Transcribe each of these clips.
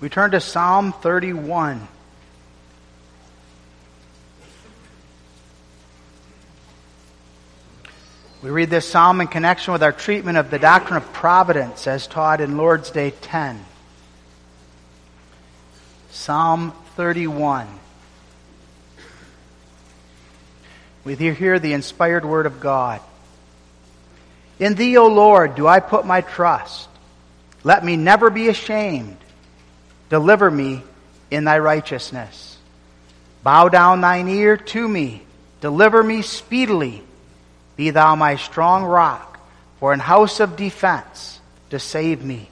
We turn to Psalm 31. We read this psalm in connection with our treatment of the doctrine of providence as taught in Lord's Day 10. Psalm 31. We hear the inspired word of God. In thee, O Lord, do I put my trust. Let me never be ashamed. Deliver me in thy righteousness. Bow down thine ear to me. Deliver me speedily. Be thou my strong rock, for an house of defense to save me.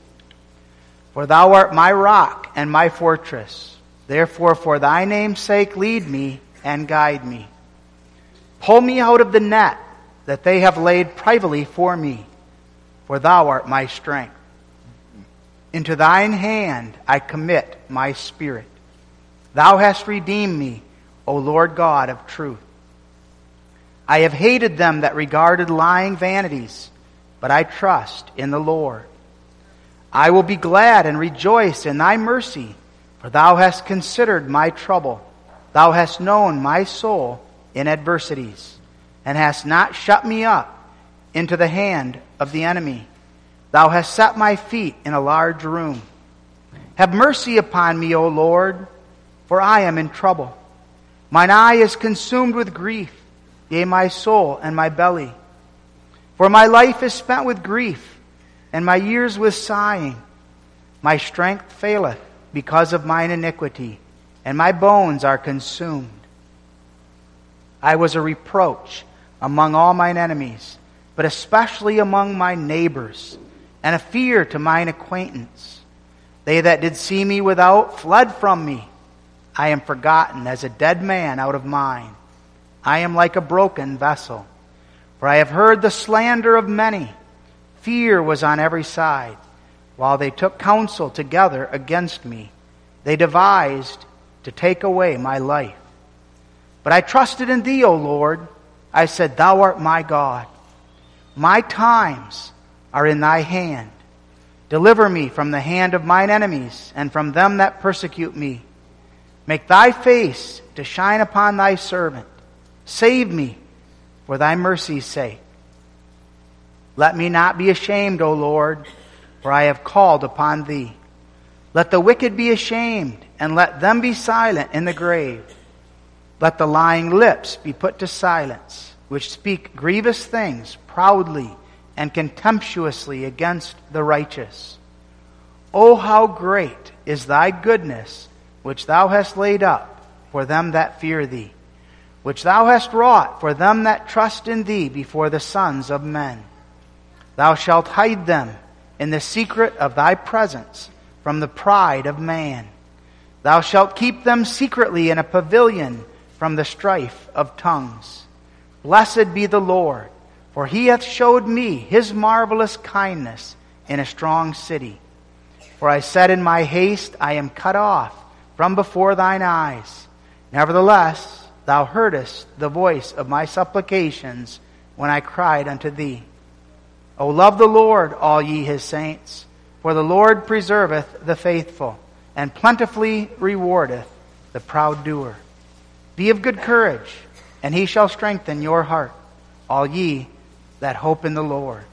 For thou art my rock and my fortress. Therefore, for thy name's sake, lead me and guide me. Pull me out of the net that they have laid privately for me, for thou art my strength. Into thine hand I commit my spirit. Thou hast redeemed me, O Lord God of truth. I have hated them that regarded lying vanities, but I trust in the Lord. I will be glad and rejoice in thy mercy, for thou hast considered my trouble. Thou hast known my soul in adversities, and hast not shut me up into the hand of the enemy. Thou hast set my feet in a large room. Have mercy upon me, O Lord, for I am in trouble. Mine eye is consumed with grief yea, my soul and my belly. For my life is spent with grief, and my years with sighing. My strength faileth because of mine iniquity, and my bones are consumed. I was a reproach among all mine enemies, but especially among my neighbors, and a fear to mine acquaintance. They that did see me without fled from me. I am forgotten as a dead man out of mind. I am like a broken vessel. For I have heard the slander of many. Fear was on every side. While they took counsel together against me, they devised to take away my life. But I trusted in thee, O Lord. I said, Thou art my God. My times are in thy hand. Deliver me from the hand of mine enemies and from them that persecute me. Make thy face to shine upon thy servant Save me for thy mercy's sake. Let me not be ashamed, O Lord, for I have called upon thee. Let the wicked be ashamed, and let them be silent in the grave. Let the lying lips be put to silence, which speak grievous things proudly and contemptuously against the righteous. O how great is thy goodness, which thou hast laid up for them that fear thee which thou hast wrought for them that trust in thee before the sons of men. Thou shalt hide them in the secret of thy presence from the pride of man. Thou shalt keep them secretly in a pavilion from the strife of tongues. Blessed be the Lord, for he hath showed me his marvelous kindness in a strong city. For I said in my haste, I am cut off from before thine eyes. Nevertheless, Thou heardest the voice of my supplications when I cried unto thee. O love the Lord, all ye his saints, for the Lord preserveth the faithful, and plentifully rewardeth the proud doer. Be of good courage, and he shall strengthen your heart, all ye that hope in the Lord.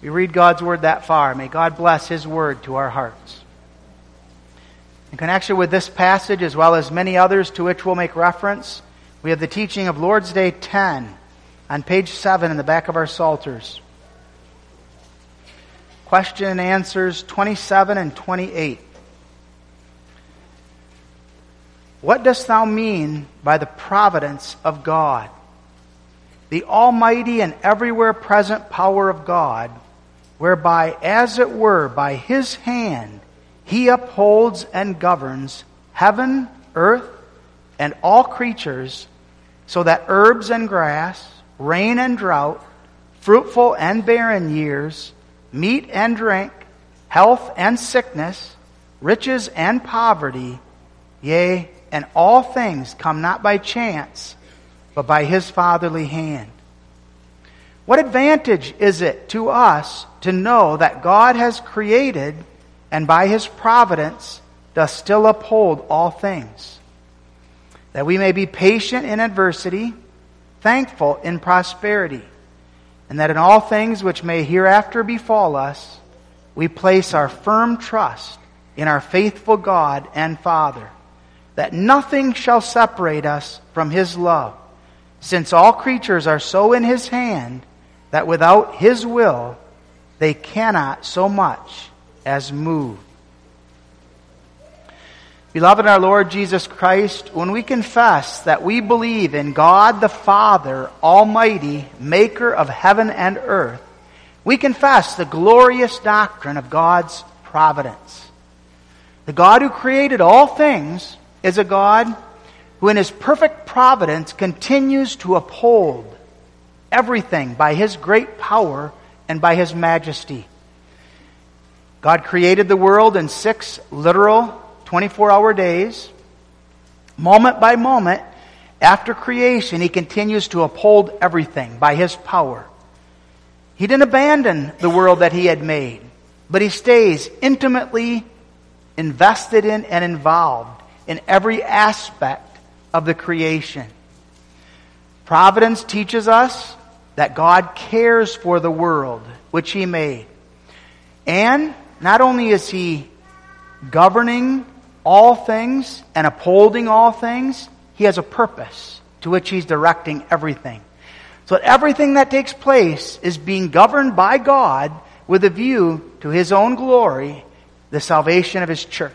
We read God's word that far. May God bless his word to our hearts. In connection with this passage, as well as many others to which we'll make reference, we have the teaching of Lord's Day 10 on page 7 in the back of our Psalters. Question and answers 27 and 28. What dost thou mean by the providence of God? The almighty and everywhere present power of God, whereby, as it were, by his hand, he upholds and governs heaven, earth, and all creatures, so that herbs and grass, rain and drought, fruitful and barren years, meat and drink, health and sickness, riches and poverty, yea, and all things come not by chance, but by his fatherly hand. What advantage is it to us to know that God has created and by his providence doth still uphold all things, that we may be patient in adversity, thankful in prosperity, and that in all things which may hereafter befall us, we place our firm trust in our faithful God and Father, that nothing shall separate us from His love, since all creatures are so in His hand that without His will they cannot so much as move. Beloved our Lord Jesus Christ, when we confess that we believe in God the Father, Almighty, maker of heaven and earth, we confess the glorious doctrine of God's providence. The God who created all things is a God who in his perfect providence continues to uphold everything by his great power and by his majesty. God created the world in six literal 24 hour days. Moment by moment, after creation, He continues to uphold everything by His power. He didn't abandon the world that He had made, but He stays intimately invested in and involved in every aspect of the creation. Providence teaches us that God cares for the world which He made. And not only is He governing all things and upholding all things, he has a purpose to which he's directing everything. So everything that takes place is being governed by God with a view to his own glory, the salvation of his church.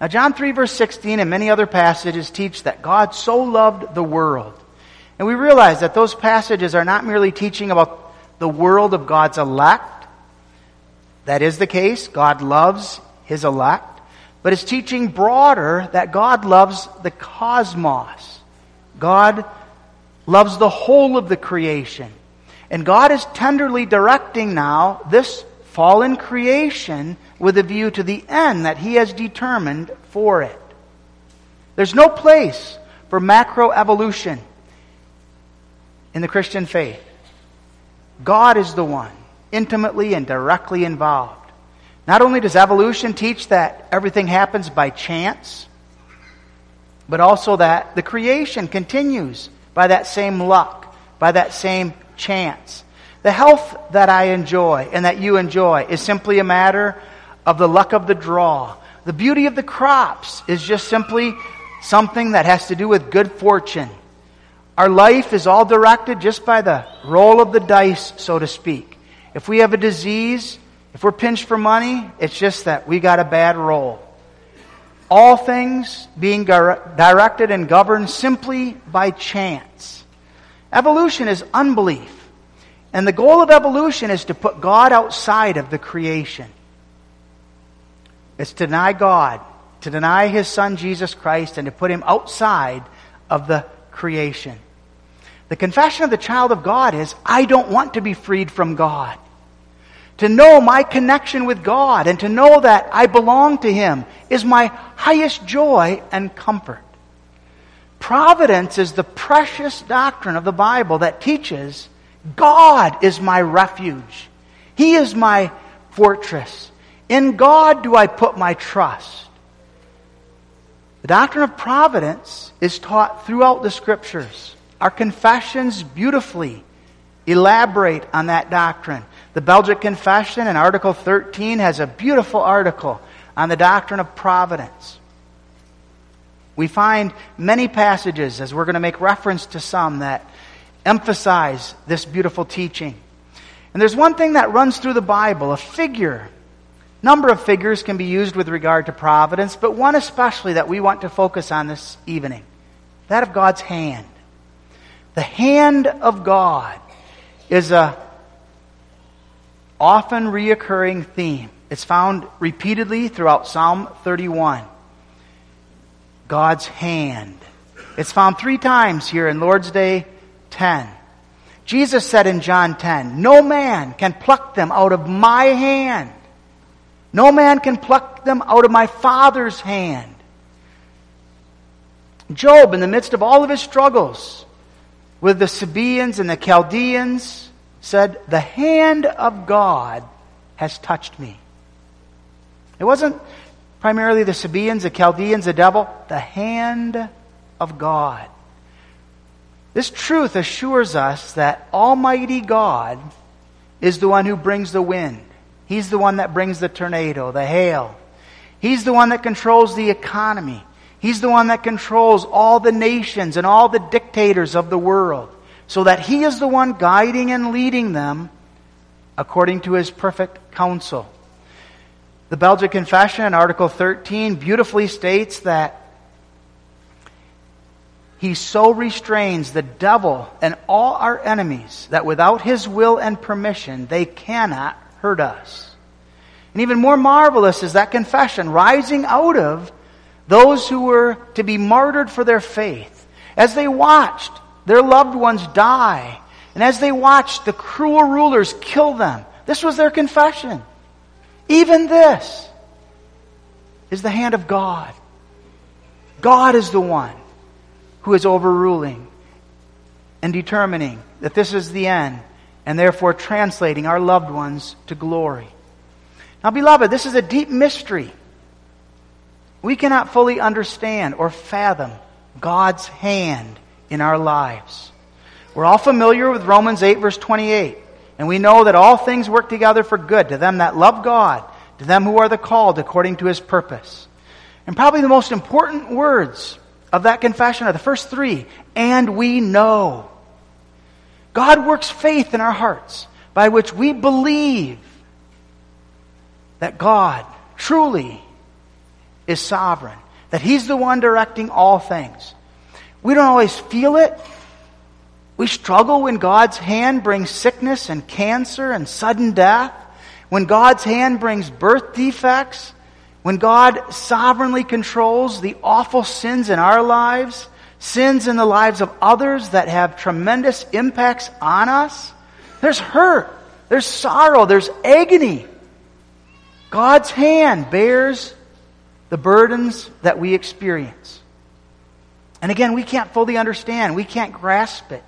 Now, John 3, verse 16, and many other passages teach that God so loved the world. And we realize that those passages are not merely teaching about the world of God's elect. That is the case. God loves his elect, but is teaching broader that God loves the cosmos. God loves the whole of the creation. And God is tenderly directing now this fallen creation with a view to the end that He has determined for it. There's no place for macroevolution in the Christian faith. God is the one intimately and directly involved. Not only does evolution teach that everything happens by chance, but also that the creation continues by that same luck, by that same chance. The health that I enjoy and that you enjoy is simply a matter of the luck of the draw. The beauty of the crops is just simply something that has to do with good fortune. Our life is all directed just by the roll of the dice, so to speak. If we have a disease, if we're pinched for money, it's just that we got a bad roll. All things being directed and governed simply by chance. Evolution is unbelief. And the goal of evolution is to put God outside of the creation. It's to deny God, to deny His Son Jesus Christ, and to put Him outside of the creation. The confession of the child of God is, I don't want to be freed from God to know my connection with God and to know that I belong to Him is my highest joy and comfort. Providence is the precious doctrine of the Bible that teaches God is my refuge. He is my fortress. In God do I put my trust. The doctrine of providence is taught throughout the scriptures. Our confessions beautifully elaborate on that doctrine. The Belgic Confession in Article 13 has a beautiful article on the doctrine of providence. We find many passages, as we're going to make reference to some, that emphasize this beautiful teaching. And there's one thing that runs through the Bible a figure. Number of figures can be used with regard to providence, but one especially that we want to focus on this evening that of God's hand. The hand of God is a often reoccurring theme. It's found repeatedly throughout Psalm 31. God's hand. It's found three times here in Lord's Day 10. Jesus said in John 10, No man can pluck them out of my hand. No man can pluck them out of my Father's hand. Job, in the midst of all of his struggles with the Sabaeans and the Chaldeans, said, The hand of God has touched me. It wasn't primarily the Sabaeans, the Chaldeans, the devil, the hand of God. This truth assures us that Almighty God is the one who brings the wind. He's the one that brings the tornado, the hail. He's the one that controls the economy. He's the one that controls all the nations and all the dictators of the world. So that He is the one guiding and leading them according to His perfect counsel. The Belgic Confession Article 13 beautifully states that he so restrains the devil and all our enemies that without his will and permission, they cannot hurt us. And even more marvelous is that confession rising out of those who were to be martyred for their faith. As they watched their loved ones die, and as they watched the cruel rulers kill them, this was their confession. Even this is the hand of God. God is the one who is overruling and determining that this is the end and therefore translating our loved ones to glory. Now, beloved, this is a deep mystery. We cannot fully understand or fathom God's hand in our lives. We're all familiar with Romans 8, verse 28. And we know that all things work together for good to them that love God, to them who are the called according to his purpose. And probably the most important words of that confession are the first three. And we know. God works faith in our hearts by which we believe that God truly is sovereign, that He's the one directing all things. We don't always feel it, we struggle when God's hand brings sickness and cancer and sudden death, when God's hand brings birth defects, when God sovereignly controls the awful sins in our lives, sins in the lives of others that have tremendous impacts on us. There's hurt, there's sorrow, there's agony. God's hand bears the burdens that we experience. And again, we can't fully understand, we can't grasp it.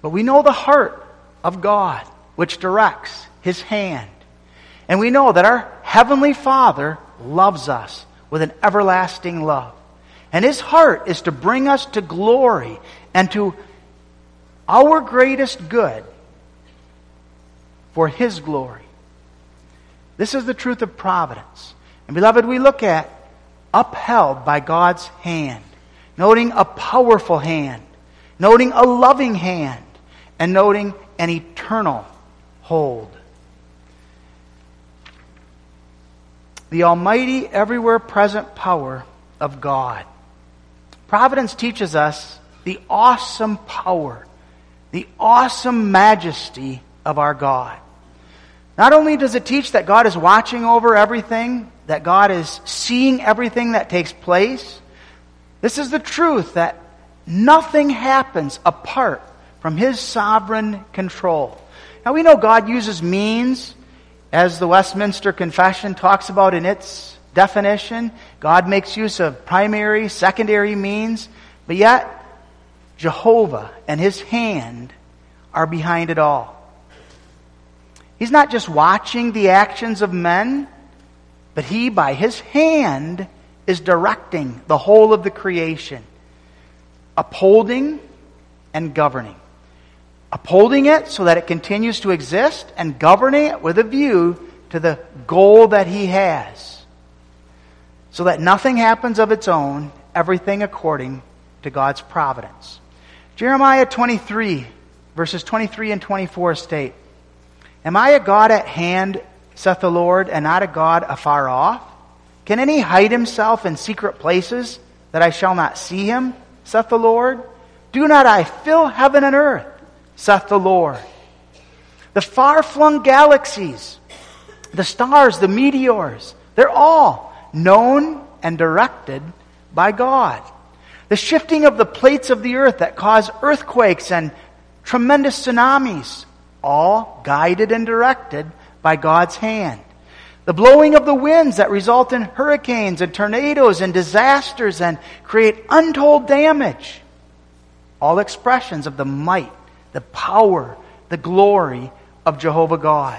But we know the heart of God, which directs His hand. And we know that our Heavenly Father loves us with an everlasting love. And His heart is to bring us to glory and to our greatest good for His glory. This is the truth of providence. And beloved, we look at upheld by God's hand, noting a powerful hand, noting a loving hand, and noting an eternal hold. The almighty, everywhere present power of God. Providence teaches us the awesome power, the awesome majesty of our God. Not only does it teach that God is watching over everything, that God is seeing everything that takes place, this is the truth that nothing happens apart from His sovereign control. Now we know God uses means, as the Westminster Confession talks about in its definition. God makes use of primary, secondary means, but yet Jehovah and His hand are behind it all. He's not just watching the actions of men, but He, by His hand, is directing the whole of the creation, upholding and governing upholding it so that it continues to exist, and governing it with a view to the goal that he has. So that nothing happens of its own, everything according to God's providence. Jeremiah 23, verses 23 and 24 state, Am I a God at hand, saith the Lord, and not a God afar off? Can any hide himself in secret places that I shall not see him, saith the Lord? Do not I fill heaven and earth? Saith the Lord. The far flung galaxies, the stars, the meteors, they're all known and directed by God. The shifting of the plates of the earth that cause earthquakes and tremendous tsunamis, all guided and directed by God's hand. The blowing of the winds that result in hurricanes and tornadoes and disasters and create untold damage. All expressions of the might the power, the glory of Jehovah God.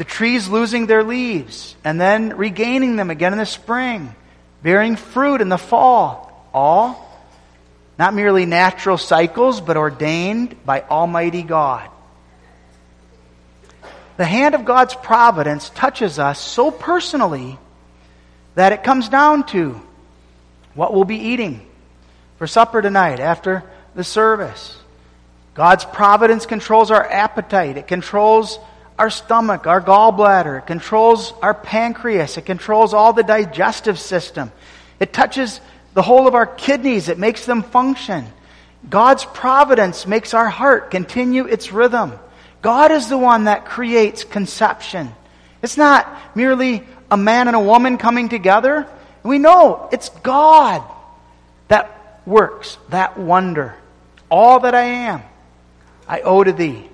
the trees losing their leaves and then regaining them again in the spring, bearing fruit in the fall. All not merely natural cycles, but ordained by Almighty God. The hand of God's providence touches us so personally that it comes down to what we'll be eating for supper tonight after the service. God's providence controls our appetite. It controls our stomach, our gallbladder. It controls our pancreas. It controls all the digestive system. It touches the whole of our kidneys. It makes them function. God's providence makes our heart continue its rhythm. God is the one that creates conception. It's not merely a man and a woman coming together. We know it's God that works that wonder. All that I am, I owe to thee.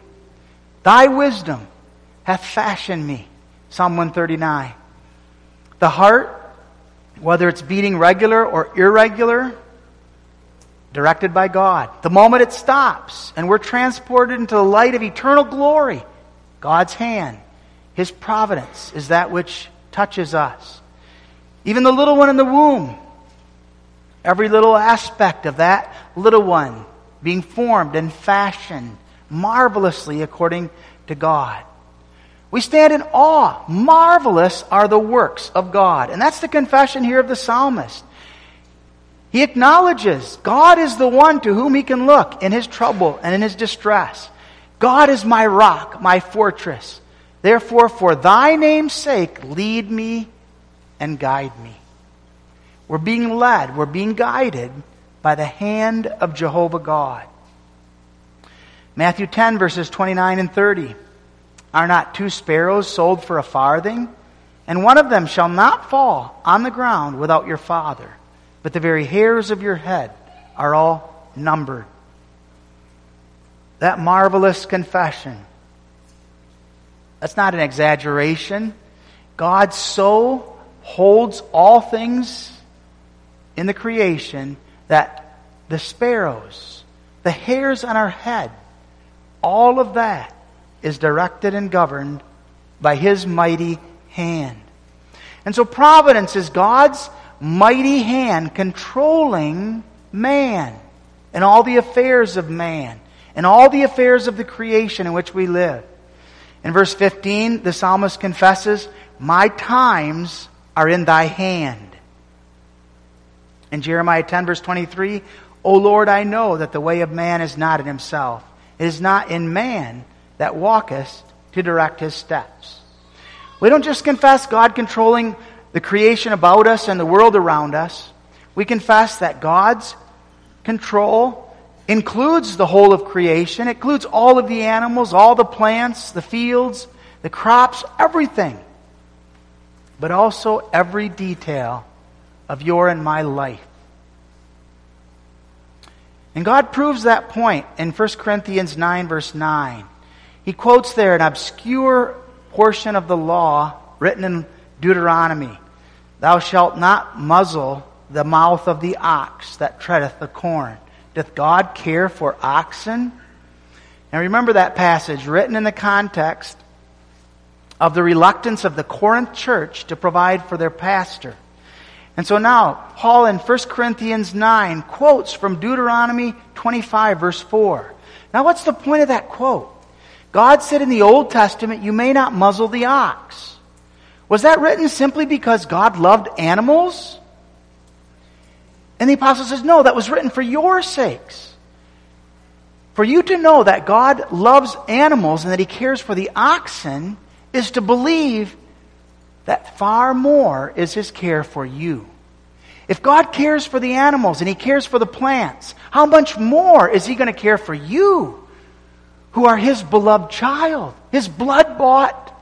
Thy wisdom hath fashioned me. Psalm 139. The heart, whether it's beating regular or irregular, directed by God. The moment it stops and we're transported into the light of eternal glory, God's hand, His providence is that which touches us. Even the little one in the womb, every little aspect of that little one being formed and fashioned marvelously according to God. We stand in awe. Marvelous are the works of God. And that's the confession here of the psalmist. He acknowledges God is the one to whom he can look in his trouble and in his distress. God is my rock, my fortress. Therefore, for thy name's sake, lead me and guide me. We're being led, we're being guided by the hand of Jehovah God. Matthew 10, verses 29 and 30. Are not two sparrows sold for a farthing? And one of them shall not fall on the ground without your Father but the very hairs of your head are all numbered. That marvelous confession. That's not an exaggeration. God so holds all things in the creation that the sparrows, the hairs on our head, all of that is directed and governed by His mighty hand. And so providence is God's mighty hand controlling man and all the affairs of man and all the affairs of the creation in which we live. In verse 15, the psalmist confesses, My times are in thy hand. In Jeremiah 10, verse 23, O Lord, I know that the way of man is not in himself. It is not in man that walketh to direct his steps. We don't just confess God controlling the creation about us and the world around us, we confess that God's control includes the whole of creation, includes all of the animals, all the plants, the fields, the crops, everything, but also every detail of your and my life. And God proves that point in 1 Corinthians 9, verse 9. He quotes there an obscure portion of the law written in Deuteronomy. Thou shalt not muzzle the mouth of the ox that treadeth the corn. Doth God care for oxen? Now remember that passage written in the context of the reluctance of the Corinth church to provide for their pastor. And so now, Paul in 1 Corinthians 9 quotes from Deuteronomy 25, verse 4. Now, what's the point of that quote? God said in the Old Testament, You may not muzzle the ox. Was that written simply because God loved animals? And the apostle says, no, that was written for your sakes. For you to know that God loves animals and that he cares for the oxen is to believe that far more is his care for you. If God cares for the animals and he cares for the plants, how much more is he going to care for you who are his beloved child, his blood bought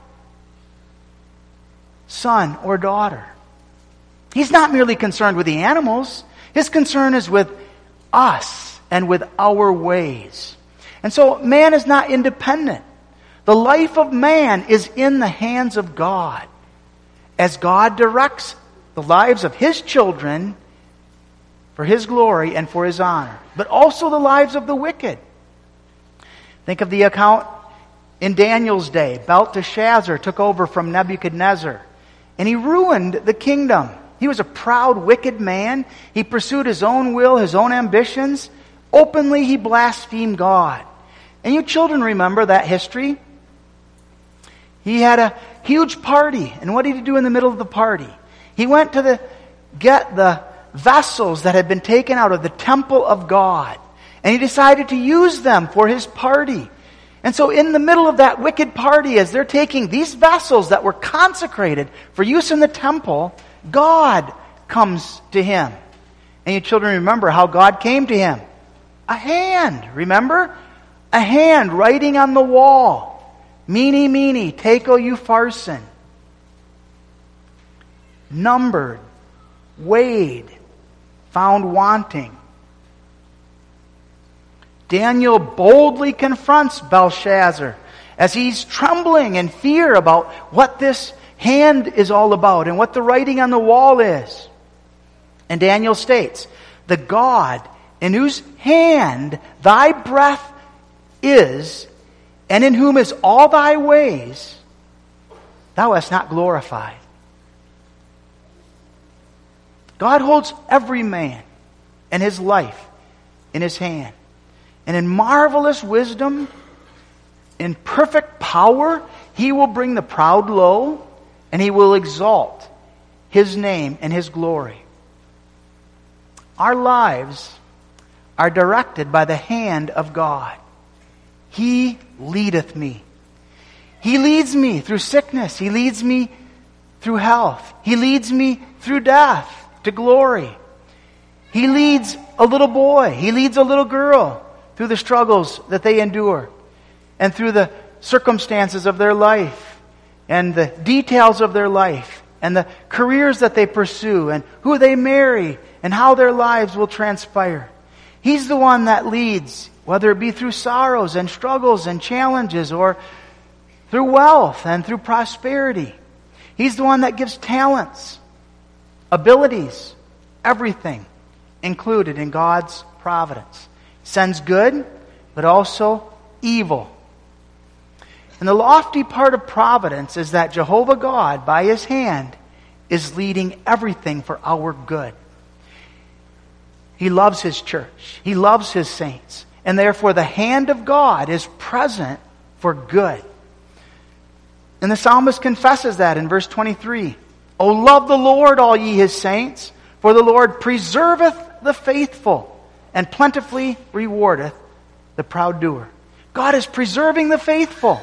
son or daughter. He's not merely concerned with the animals, his concern is with us and with our ways. And so man is not independent. The life of man is in the hands of God as God directs the lives of his children for his glory and for his honor, but also the lives of the wicked. Think of the account In Daniel's day, Belteshazzar took over from Nebuchadnezzar, and he ruined the kingdom. He was a proud, wicked man. He pursued his own will, his own ambitions. Openly, he blasphemed God. And you children remember that history? He had a huge party, and what did he do in the middle of the party? He went to the, get the vessels that had been taken out of the temple of God, and he decided to use them for his party. And so, in the middle of that wicked party, as they're taking these vessels that were consecrated for use in the temple, God comes to him. And you children remember how God came to him. A hand, remember? A hand writing on the wall. Mene, mene, tekel upharsin. Numbered, weighed, found wanting. Daniel boldly confronts Belshazzar as he's trembling in fear about what this hand is all about and what the writing on the wall is. And Daniel states, The God in whose hand thy breath is, and in whom is all thy ways, thou hast not glorified. God holds every man and his life in his hand. And in marvelous wisdom, in perfect power, he will bring the proud low and he will exalt his name and his glory. Our lives are directed by the hand of God. He leadeth me. He leads me through sickness. He leads me through health. He leads me through death to glory. He leads a little boy. He leads a little girl through the struggles that they endure and through the circumstances of their life and the details of their life and the careers that they pursue and who they marry and how their lives will transpire. He's the one that leads, whether it be through sorrows and struggles and challenges or through wealth and through prosperity. He's the one that gives talents, abilities, everything included in God's providence. Sends good, but also evil. And the lofty part of providence is that Jehovah God, by his hand, is leading everything for our good. He loves his church. He loves his saints. And therefore, the hand of God is present for good. And the psalmist confesses that in verse 23. O love the Lord, all ye his saints, for the Lord preserveth the faithful and plentifully rewardeth the proud doer. God is preserving the faithful.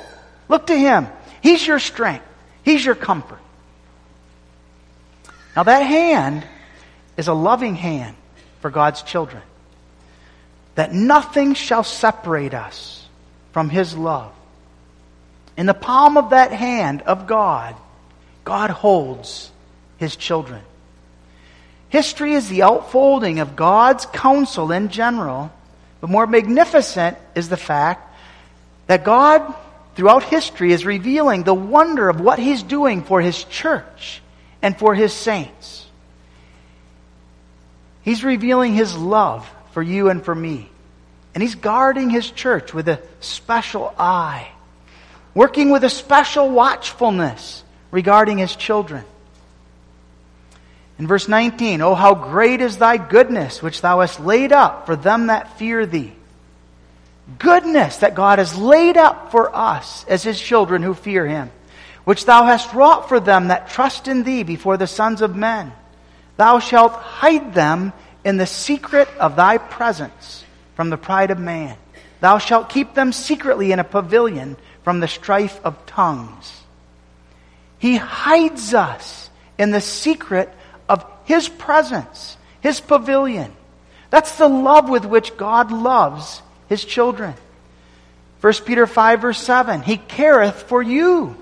Look to him. He's your strength. He's your comfort. Now, that hand is a loving hand for God's children. That nothing shall separate us from His love. In the palm of that hand of God, God holds His children. History is the outfolding of God's counsel in general, but more magnificent is the fact that God, throughout history, is revealing the wonder of what He's doing for His church and for His saints. He's revealing His love for you and for me. And He's guarding His church with a special eye, working with a special watchfulness regarding His children. In verse 19, Oh, how great is thy goodness, which thou hast laid up for them that fear thee. Goodness that God has laid up for us as his children who fear him, which thou hast wrought for them that trust in thee before the sons of men. Thou shalt hide them in the secret of thy presence from the pride of man. Thou shalt keep them secretly in a pavilion from the strife of tongues. He hides us in the secret of His presence, His pavilion. That's the love with which God loves His children. 1 Peter 5 verse 7, He careth for you.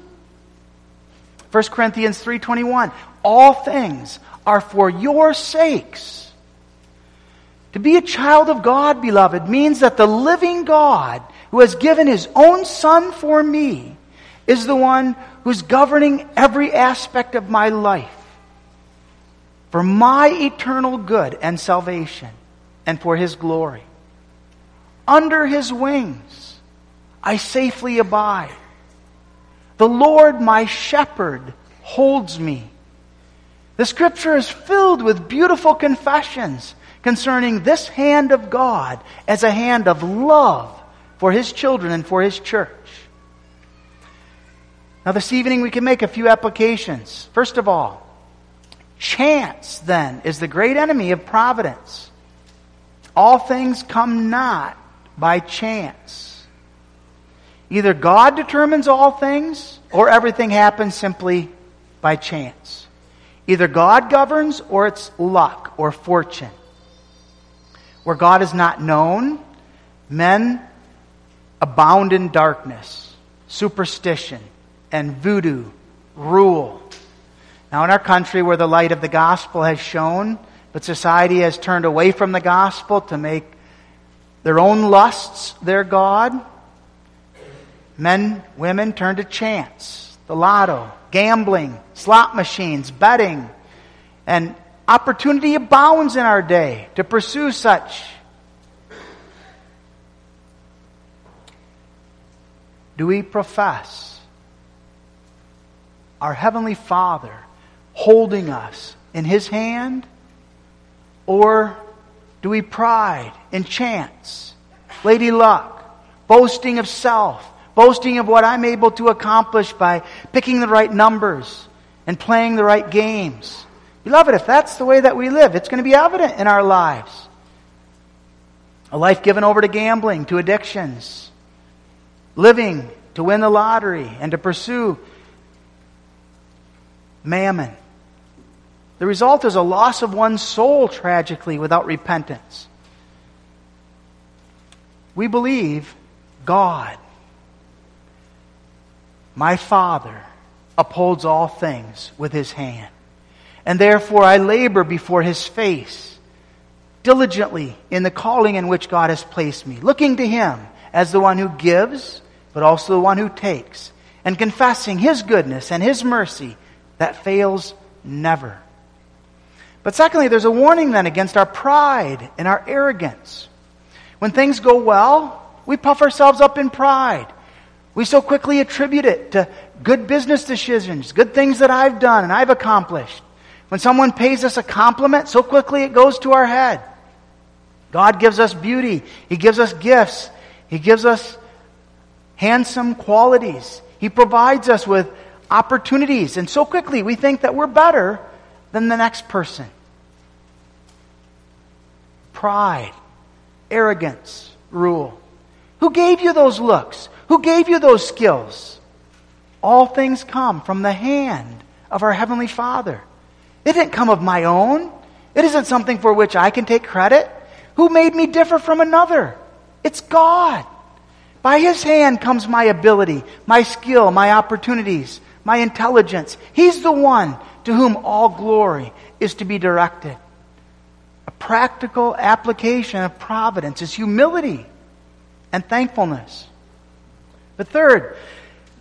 1 Corinthians 3.21, all things are for your sakes. To be a child of God, beloved, means that the living God who has given his own son for me is the one who's governing every aspect of my life for my eternal good and salvation and for his glory. Under his wings, I safely abide. The Lord my shepherd holds me. The scripture is filled with beautiful confessions concerning this hand of God as a hand of love for his children and for his church. Now, this evening we can make a few applications. First of all, chance then is the great enemy of providence. All things come not by chance. Either God determines all things or everything happens simply by chance. Either God governs or it's luck or fortune. Where God is not known, men abound in darkness, superstition, and voodoo rule. Now, in our country where the light of the gospel has shone, but society has turned away from the gospel to make their own lusts their God, men, women turn to chance, the lotto, gambling, slot machines, betting, and opportunity abounds in our day to pursue such. Do we profess our Heavenly Father holding us in His hand? Or do we pride in chance, lady luck, boasting of self, boasting of what I'm able to accomplish by picking the right numbers and playing the right games? Beloved, if that's the way that we live, it's going to be evident in our lives. A life given over to gambling, to addictions, living to win the lottery, and to pursue mammon. The result is a loss of one's soul, tragically, without repentance. We believe God, my Father, upholds all things with his hand. And therefore I labor before his face diligently in the calling in which God has placed me, looking to him as the one who gives, but also the one who takes, and confessing his goodness and his mercy that fails never. But secondly, there's a warning then against our pride and our arrogance. When things go well, we puff ourselves up in pride. We so quickly attribute it to good business decisions, good things that I've done and I've accomplished. When someone pays us a compliment, so quickly it goes to our head. God gives us beauty. He gives us gifts. He gives us handsome qualities. He provides us with opportunities. And so quickly we think that we're better than the next person. Pride, arrogance rule. Who gave you those looks? Who gave you those skills? All things come from the hand of our Heavenly Father. It didn't come of my own. It isn't something for which I can take credit. Who made me differ from another? It's God. By His hand comes my ability, my skill, my opportunities, my intelligence. He's the one to whom all glory is to be directed. A practical application of providence is humility and thankfulness. But third,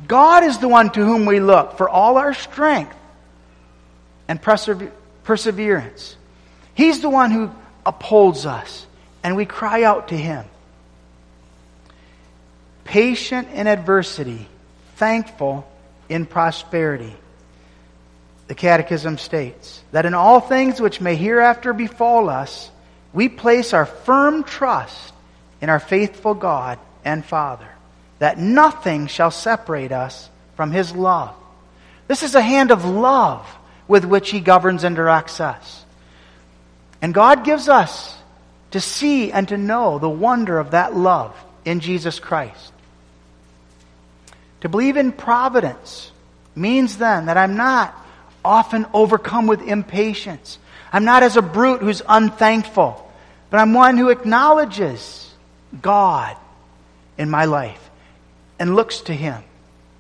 God is the one to whom we look for all our strength and perseverance. He's the one who upholds us, and we cry out to Him. Patient in adversity, thankful in prosperity. The Catechism states that in all things which may hereafter befall us, we place our firm trust in our faithful God and Father, that nothing shall separate us from His love. This is a hand of love with which He governs and directs us. And God gives us to see and to know the wonder of that love in Jesus Christ. To believe in providence means then that I'm not often overcome with impatience. I'm not as a brute who's unthankful, but I'm one who acknowledges God in my life and looks to Him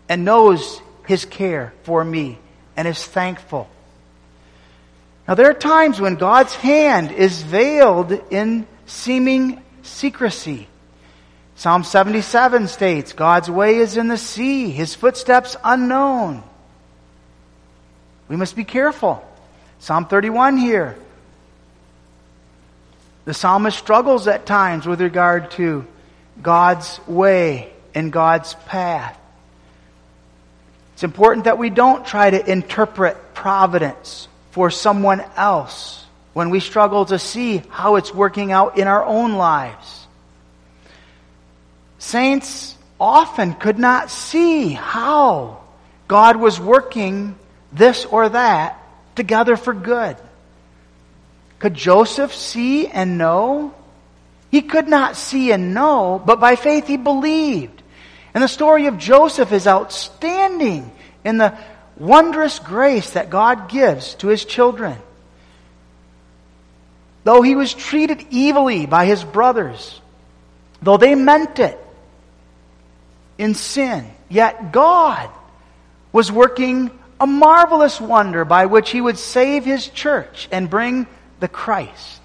and knows His care for me and is thankful. Now, there are times when God's hand is veiled in seeming secrecy. Psalm 77 states, God's way is in the sea, his footsteps unknown. We must be careful. Psalm 31 here. The psalmist struggles at times with regard to God's way and God's path. It's important that we don't try to interpret providence for someone else when we struggle to see how it's working out in our own lives. Saints often could not see how God was working this or that together for good. Could Joseph see and know? He could not see and know, but by faith he believed. And the story of Joseph is outstanding in the wondrous grace that God gives to his children. Though he was treated evilly by his brothers, though they meant it in sin, yet God was working a marvelous wonder by which he would save his church and bring the Christ.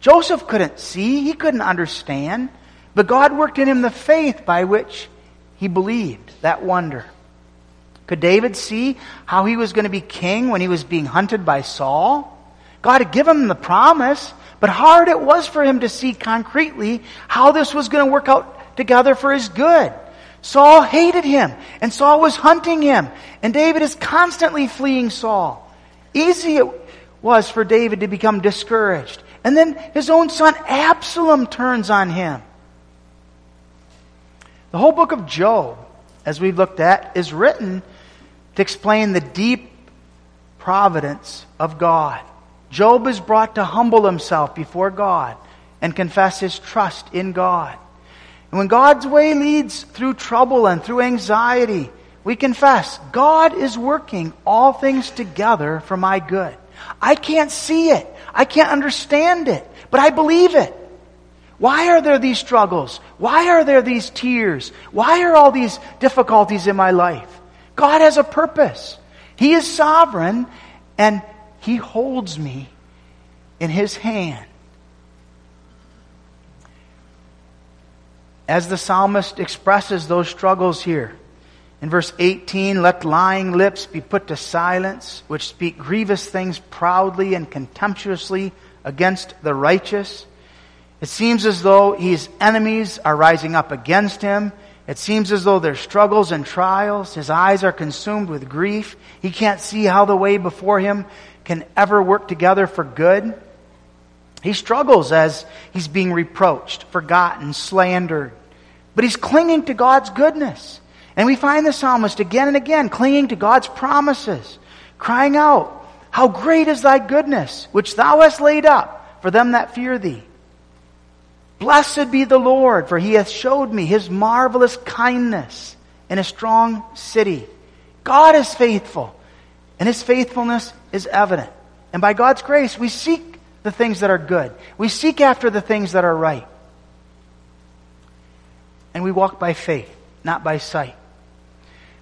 Joseph couldn't see, he couldn't understand, but God worked in him the faith by which he believed that wonder. Could David see how he was going to be king when he was being hunted by Saul? God had given him the promise, but hard it was for him to see concretely how this was going to work out together for his good. Saul hated him, and Saul was hunting him, and David is constantly fleeing Saul. Easy it was for David to become discouraged. And then his own son Absalom turns on him. The whole book of Job, as we've looked at, is written to explain the deep providence of God. Job is brought to humble himself before God and confess his trust in God. And when God's way leads through trouble and through anxiety, we confess, God is working all things together for my good. I can't see it. I can't understand it, but I believe it. Why are there these struggles? Why are there these tears? Why are all these difficulties in my life? God has a purpose. He is sovereign and He holds me in His hand. As the psalmist expresses those struggles here, in verse 18, let lying lips be put to silence, which speak grievous things proudly and contemptuously against the righteous. It seems as though his enemies are rising up against him. It seems as though there's struggles and trials. His eyes are consumed with grief. He can't see how the way before him can ever work together for good. He struggles as he's being reproached, forgotten, slandered. But he's clinging to God's goodness. And we find the psalmist again and again clinging to God's promises, crying out, How great is thy goodness, which thou hast laid up for them that fear thee. Blessed be the Lord, for he hath showed me his marvelous kindness in a strong city. God is faithful, and his faithfulness is evident. And by God's grace, we seek the things that are good. We seek after the things that are right. And we walk by faith, not by sight.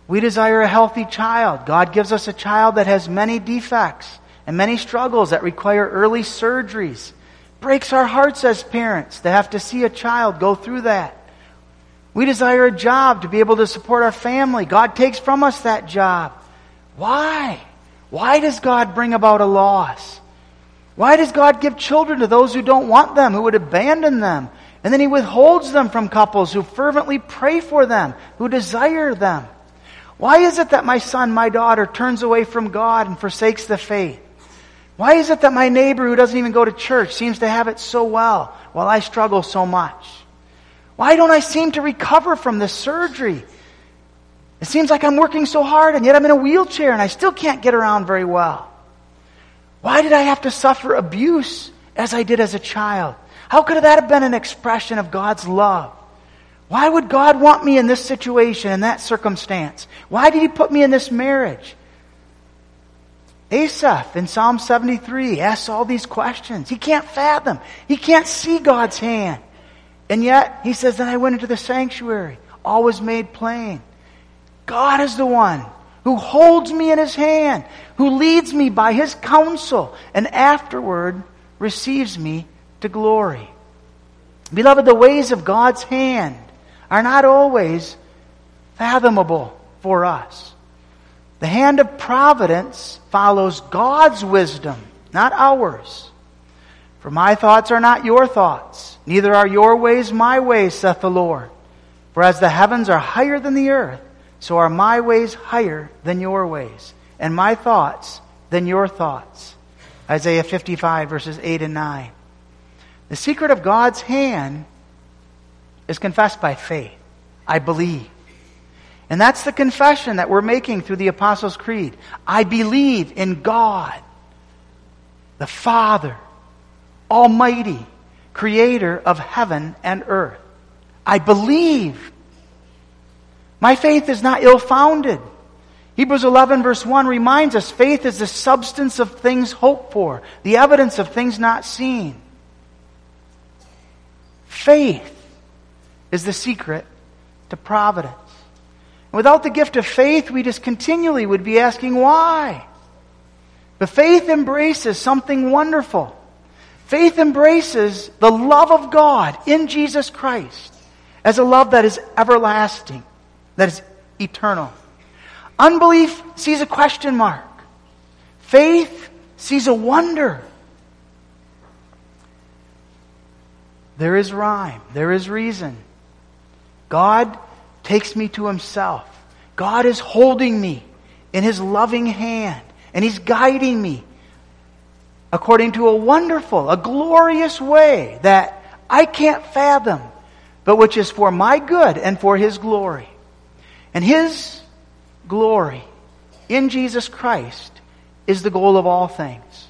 We desire a healthy child. God gives us a child that has many defects and many struggles that require early surgeries. Breaks our hearts as parents to have to see a child go through that. We desire a job to be able to support our family. God takes from us that job. Why? Why does God bring about a loss? Why does God give children to those who don't want them, who would abandon them? And then He withholds them from couples who fervently pray for them, who desire them. Why is it that my son, my daughter turns away from God and forsakes the faith? Why is it that my neighbor who doesn't even go to church seems to have it so well while I struggle so much? Why don't I seem to recover from this surgery? It seems like I'm working so hard and yet I'm in a wheelchair and I still can't get around very well. Why did I have to suffer abuse as I did as a child? How could that have been an expression of God's love? Why would God want me in this situation, in that circumstance? Why did He put me in this marriage? Asaph in Psalm 73 asks all these questions. He can't fathom. He can't see God's hand. And yet, he says, Then I went into the sanctuary. All was made plain. God is the one who holds me in his hand, who leads me by his counsel, and afterward receives me to glory. Beloved, the ways of God's hand are not always fathomable for us. The hand of providence follows God's wisdom, not ours. For my thoughts are not your thoughts, neither are your ways my ways, saith the Lord. For as the heavens are higher than the earth, so are my ways higher than your ways, and my thoughts than your thoughts. Isaiah 55, verses 8 and 9. The secret of God's hand is confessed by faith. I believe. And that's the confession that we're making through the Apostles' Creed. I believe in God, the Father, Almighty, Creator of heaven and earth. I believe. My faith is not ill founded. Hebrews 11, verse 1 reminds us faith is the substance of things hoped for, the evidence of things not seen. Faith is the secret to providence. Without the gift of faith, we just continually would be asking why. But faith embraces something wonderful. Faith embraces the love of God in Jesus Christ as a love that is everlasting, that is eternal. Unbelief sees a question mark. Faith sees a wonder. There is rhyme. There is reason. God takes me to himself. God is holding me in his loving hand and he's guiding me according to a wonderful, a glorious way that I can't fathom but which is for my good and for His glory. And His glory in Jesus Christ is the goal of all things.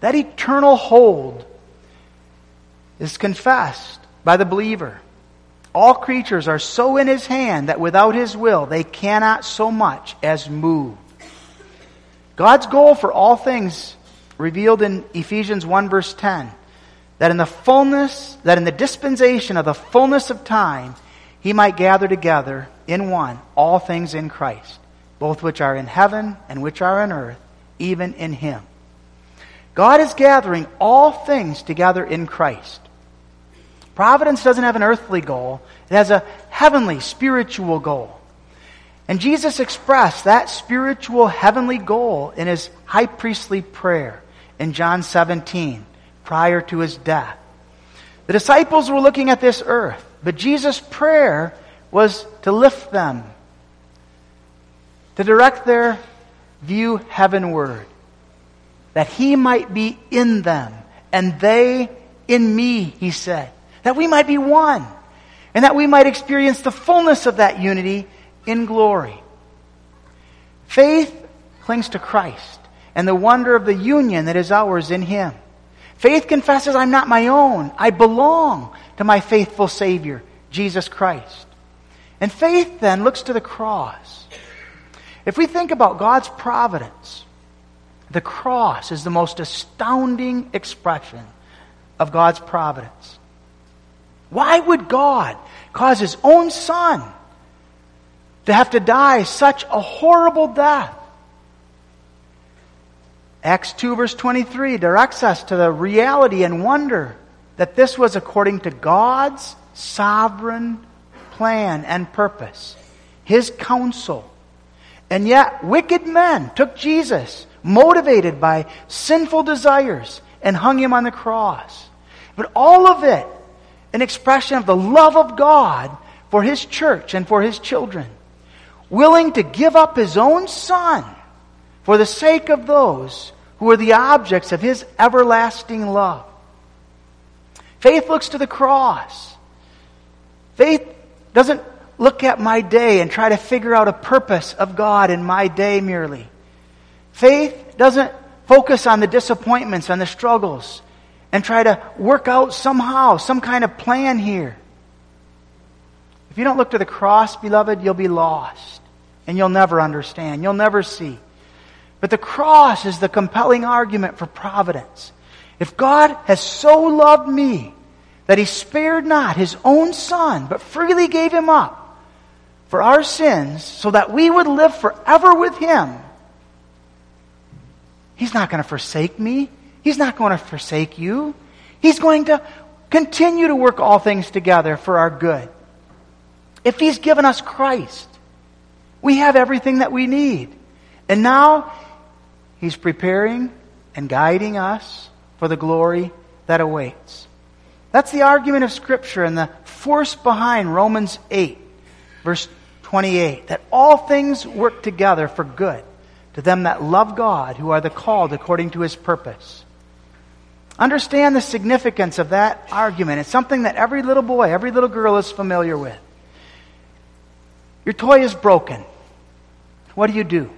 That eternal hold is confessed by the believer. All creatures are so in His hand that without His will they cannot so much as move. God's goal for all things revealed in Ephesians 1 verse 10 that in the fullness, that in the dispensation of the fullness of time, he might gather together in one all things in Christ, both which are in heaven and which are on earth, even in him. God is gathering all things together in Christ. Providence doesn't have an earthly goal, it has a heavenly, spiritual goal. And Jesus expressed that spiritual, heavenly goal in his high priestly prayer in John 17 prior to his death. The disciples were looking at this earth, but Jesus' prayer was to lift them, to direct their view heavenward, that he might be in them, and they in me, he said, that we might be one, and that we might experience the fullness of that unity in glory. Faith clings to Christ and the wonder of the union that is ours in him. Faith confesses I'm not my own. I belong to my faithful Savior, Jesus Christ. And faith then looks to the cross. If we think about God's providence, the cross is the most astounding expression of God's providence. Why would God cause His own Son to have to die such a horrible death? Acts 2 verse 23 directs us to the reality and wonder that this was according to God's sovereign plan and purpose, His counsel. And yet, wicked men took Jesus, motivated by sinful desires, and hung Him on the cross. But all of it, an expression of the love of God for His church and for His children, willing to give up His own Son for the sake of those who are the objects of his everlasting love. Faith looks to the cross. Faith doesn't look at my day and try to figure out a purpose of God in my day merely. Faith doesn't focus on the disappointments and the struggles and try to work out somehow some kind of plan here. If you don't look to the cross, beloved, you'll be lost and you'll never understand. You'll never see. But the cross is the compelling argument for providence. If God has so loved me that he spared not his own son, but freely gave him up for our sins so that we would live forever with him, he's not going to forsake me. He's not going to forsake you. He's going to continue to work all things together for our good. If he's given us Christ, we have everything that we need. And now He's preparing and guiding us for the glory that awaits. That's the argument of Scripture and the force behind Romans 8, verse 28, that all things work together for good to them that love God, who are the called according to his purpose. Understand the significance of that argument. It's something that every little boy, every little girl is familiar with. Your toy is broken. What do you do?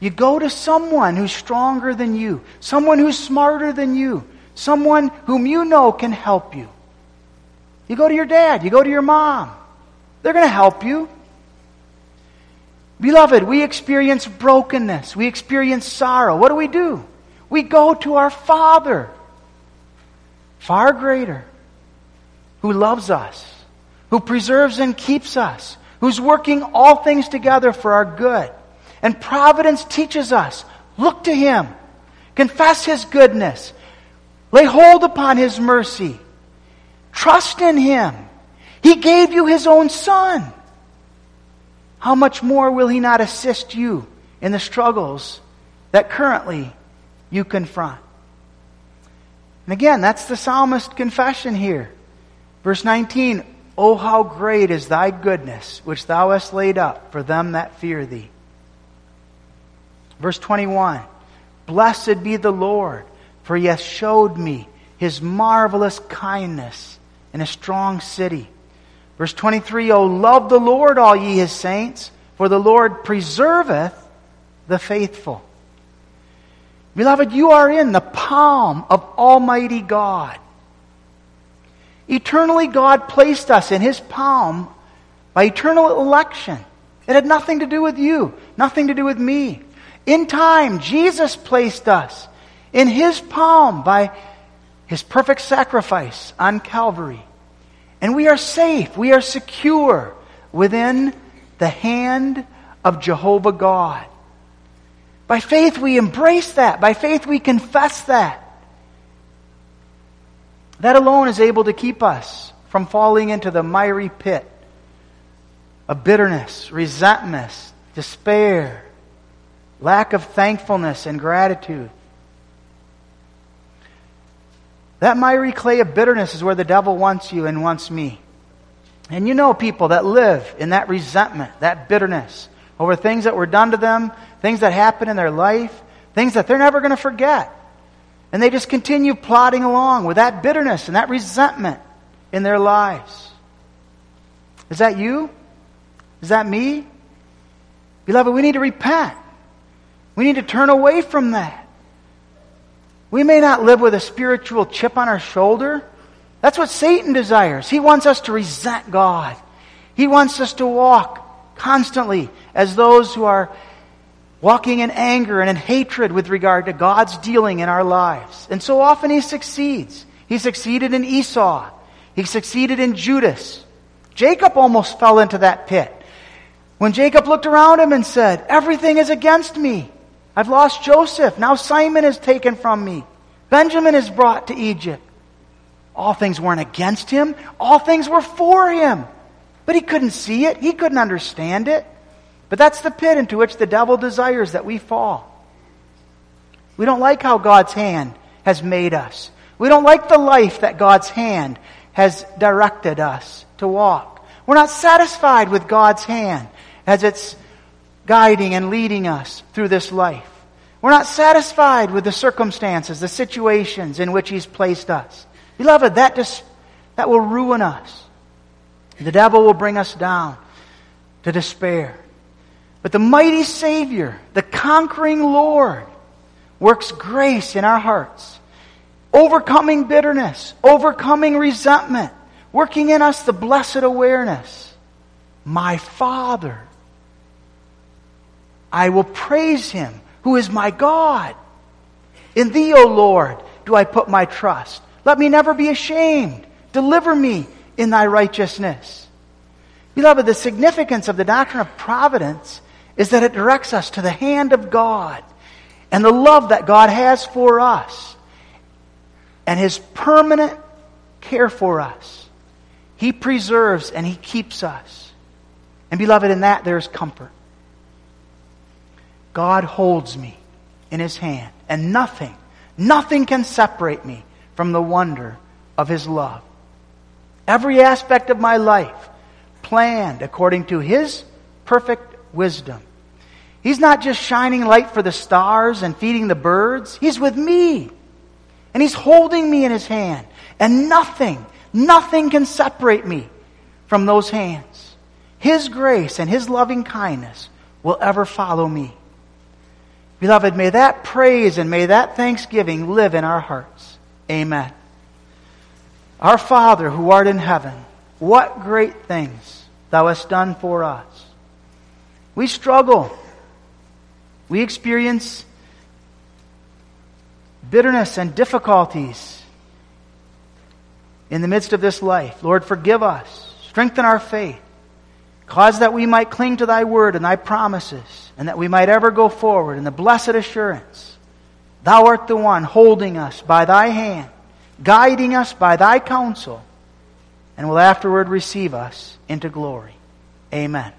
You go to someone who's stronger than you, someone who's smarter than you, someone whom you know can help you. You go to your dad, you go to your mom. They're going to help you. Beloved, we experience brokenness. We experience sorrow. What do we do? We go to our Father, far greater, who loves us, who preserves and keeps us, who's working all things together for our good. And providence teaches us look to Him, confess His goodness, lay hold upon His mercy, trust in Him. He gave you His own Son. How much more will He not assist you in the struggles that currently you confront? And again, that's the psalmist confession here. Verse 19, Oh, how great is thy goodness, which thou hast laid up for them that fear thee. Verse 21, Blessed be the Lord, for he hath showed me his marvelous kindness in a strong city. Verse twenty-three: 23, O love the Lord, all ye his saints, for the Lord preserveth the faithful. Beloved, you are in the palm of Almighty God. Eternally, God placed us in His palm by eternal election. It had nothing to do with you, nothing to do with me. In time, Jesus placed us in His palm by His perfect sacrifice on Calvary. And we are safe, we are secure within the hand of Jehovah God. By faith, we embrace that. By faith, we confess that. That alone is able to keep us from falling into the miry pit of bitterness, resentment, despair, lack of thankfulness and gratitude. That miry clay of bitterness is where the devil wants you and wants me. And you know people that live in that resentment, that bitterness over things that were done to them, things that happen in their life, things that they're never going to forget. And they just continue plodding along with that bitterness and that resentment in their lives. Is that you? Is that me? Beloved, we need to repent. We need to turn away from that. We may not live with a spiritual chip on our shoulder. That's what Satan desires. He wants us to resent God. He wants us to walk constantly as those who are walking in anger and in hatred with regard to God's dealing in our lives. And so often he succeeds. He succeeded in Esau. He succeeded in Judas. Jacob almost fell into that pit. When Jacob looked around him and said, Everything is against me. I've lost Joseph. Now Simeon is taken from me. Benjamin is brought to Egypt. All things weren't against him. All things were for him. But he couldn't see it. He couldn't understand it. But that's the pit into which the devil desires that we fall. We don't like how God's hand has made us. We don't like the life that God's hand has directed us to walk. We're not satisfied with God's hand as it's guiding and leading us through this life. We're not satisfied with the circumstances, the situations in which He's placed us. Beloved, that, dis- that will ruin us. The devil will bring us down to despair. But the mighty Savior, the conquering Lord, works grace in our hearts, overcoming bitterness, overcoming resentment, working in us the blessed awareness. My Father I will praise him who is my God. In thee, O Lord, do I put my trust. Let me never be ashamed. Deliver me in thy righteousness. Beloved, the significance of the doctrine of providence is that it directs us to the hand of God and the love that God has for us and his permanent care for us. He preserves and he keeps us. And beloved, in that there is comfort. God holds me in his hand, and nothing, nothing can separate me from the wonder of His love. Every aspect of my life planned according to His perfect wisdom. He's not just shining light for the stars and feeding the birds. He's with me. And He's holding me in His hand. And nothing, nothing can separate me from those hands. His grace and His loving kindness will ever follow me. Beloved, may that praise and may that thanksgiving live in our hearts. Amen. Our Father who art in heaven, what great things thou hast done for us. We struggle. We experience bitterness and difficulties in the midst of this life. Lord, forgive us. Strengthen our faith. Cause that we might cling to thy word and thy promises, and that we might ever go forward in the blessed assurance. Thou art the one holding us by thy hand, guiding us by thy counsel, and will afterward receive us into glory. Amen.